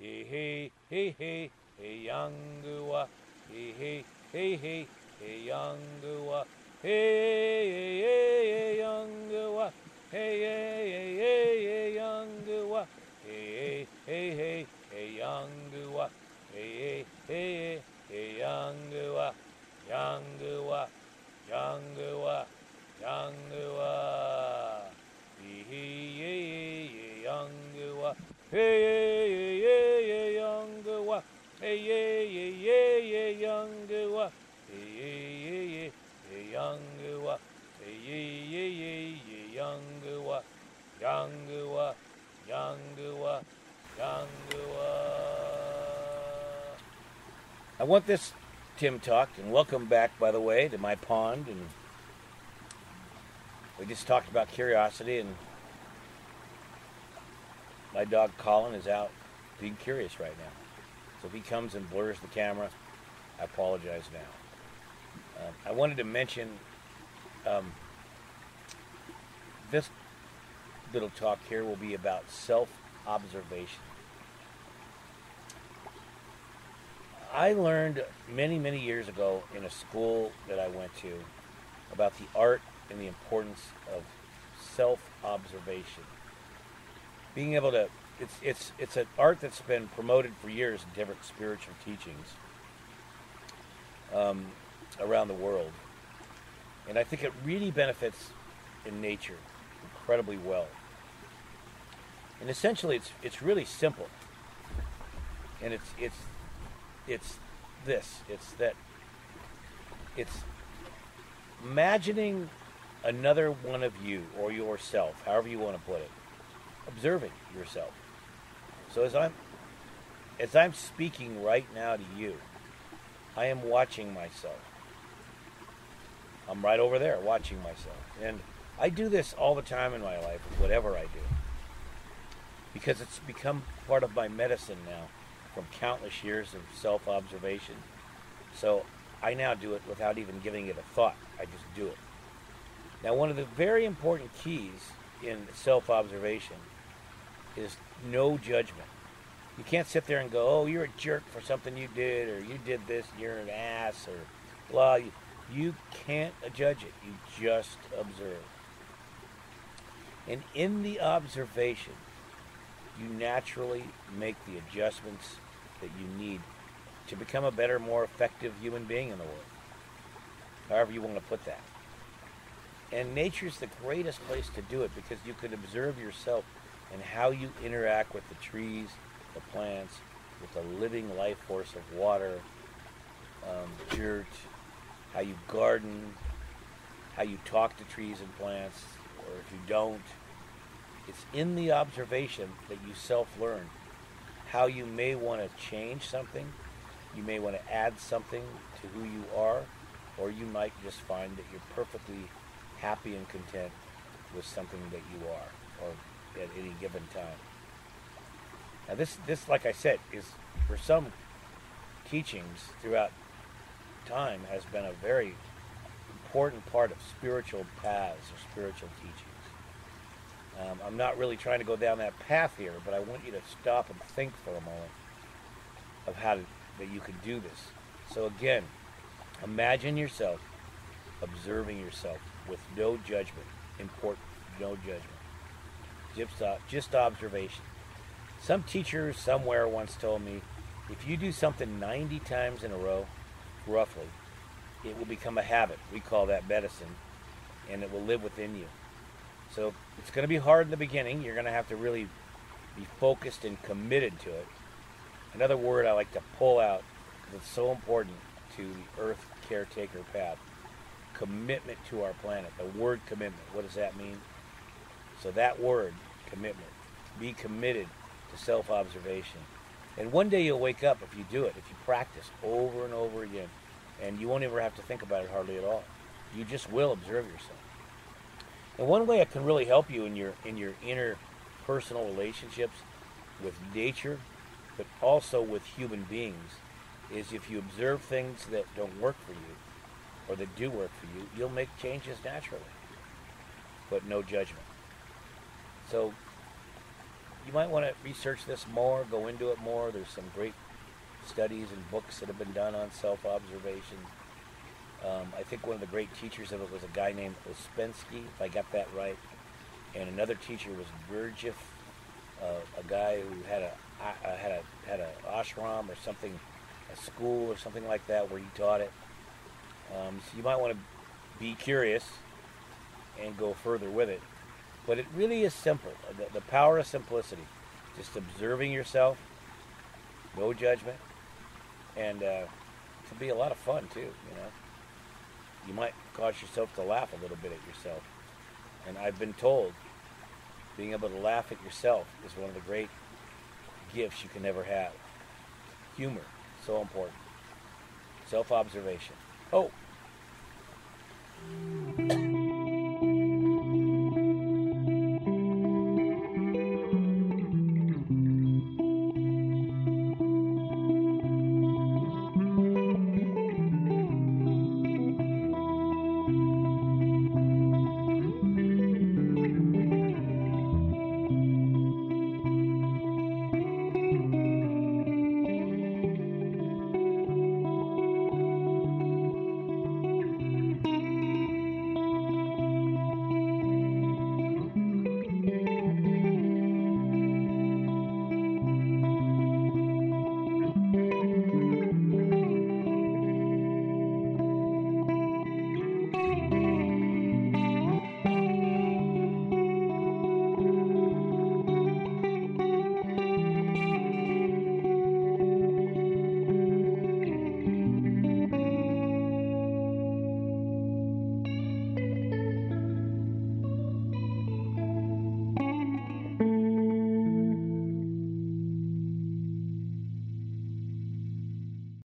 Hey hey hey hey hey yangua. Hey hey hey hey hey yangua. Hey hey hey hey yangua. Hey hey hey hey hey yangua. Hey hey hey hey yangua. Hey hey hey hey yangua. Yangua. Yangua. Yangua. Hey hey hey yangua. Hey hey hey hey Hey uh, hey uh, hey hey yangua. Uh, hey hey hey yangua. Hey hey hey yangua. Yangua. Yangua. Yangua. I want this Tim Talk, and welcome back, by the way, to my pond. And we just talked about curiosity, and my dog Colin is out being curious right now. So if he comes and blurs the camera, I apologize now. Um, I wanted to mention um, this little talk here will be about self observation. I learned many, many years ago in a school that I went to about the art and the importance of self observation. Being able to it's it's it's an art that's been promoted for years in different spiritual teachings um, around the world, and I think it really benefits in nature incredibly well. And essentially, it's it's really simple, and it's it's it's this. It's that. It's imagining another one of you or yourself, however you want to put it, observing yourself. So as I'm as I'm speaking right now to you, I am watching myself. I'm right over there watching myself. And I do this all the time in my life, whatever I do. Because it's become part of my medicine now from countless years of self observation. So I now do it without even giving it a thought. I just do it. Now, one of the very important keys in self observation is no judgment. You can't sit there and go, oh, you're a jerk for something you did, or you did this, and you're an ass, or blah. You, you can't judge it. You just observe. And in the observation, you naturally make the adjustments that you need to become a better, more effective human being in the world. However, you want to put that. And nature's the greatest place to do it because you can observe yourself and how you interact with the trees, the plants, with the living life force of water, um, dirt, how you garden, how you talk to trees and plants, or if you don't. It's in the observation that you self learn how you may want to change something, you may want to add something to who you are, or you might just find that you're perfectly happy and content with something that you are, or at any given time. Now, this, this, like I said, is for some teachings throughout time has been a very important part of spiritual paths or spiritual teachings. Um, I'm not really trying to go down that path here, but I want you to stop and think for a moment of how to, that you can do this. So again, imagine yourself observing yourself with no judgment. Important, no judgment. Just, uh, just observation. Some teacher somewhere once told me, if you do something 90 times in a row, roughly, it will become a habit. We call that medicine, and it will live within you. So it's going to be hard in the beginning. You're going to have to really be focused and committed to it. Another word I like to pull out because it's so important to the Earth caretaker path commitment to our planet. The word commitment, what does that mean? So, that word, commitment, be committed to self observation. And one day you'll wake up if you do it, if you practice over and over again, and you won't ever have to think about it hardly at all. You just will observe yourself. And one way it can really help you in your in your interpersonal relationships with nature, but also with human beings, is if you observe things that don't work for you or that do work for you, you'll make changes naturally. But no judgment. So you might want to research this more, go into it more. There's some great studies and books that have been done on self-observation. Um, I think one of the great teachers of it was a guy named Ouspensky, if I got that right, and another teacher was Gurdjieff, uh, a guy who had a uh, had a had a ashram or something, a school or something like that where he taught it. Um, so you might want to be curious and go further with it. But it really is simple. The, the power of simplicity, just observing yourself, no judgment, and uh, it can be a lot of fun too. You know, you might cause yourself to laugh a little bit at yourself. And I've been told being able to laugh at yourself is one of the great gifts you can ever have. Humor, so important. Self observation. Oh!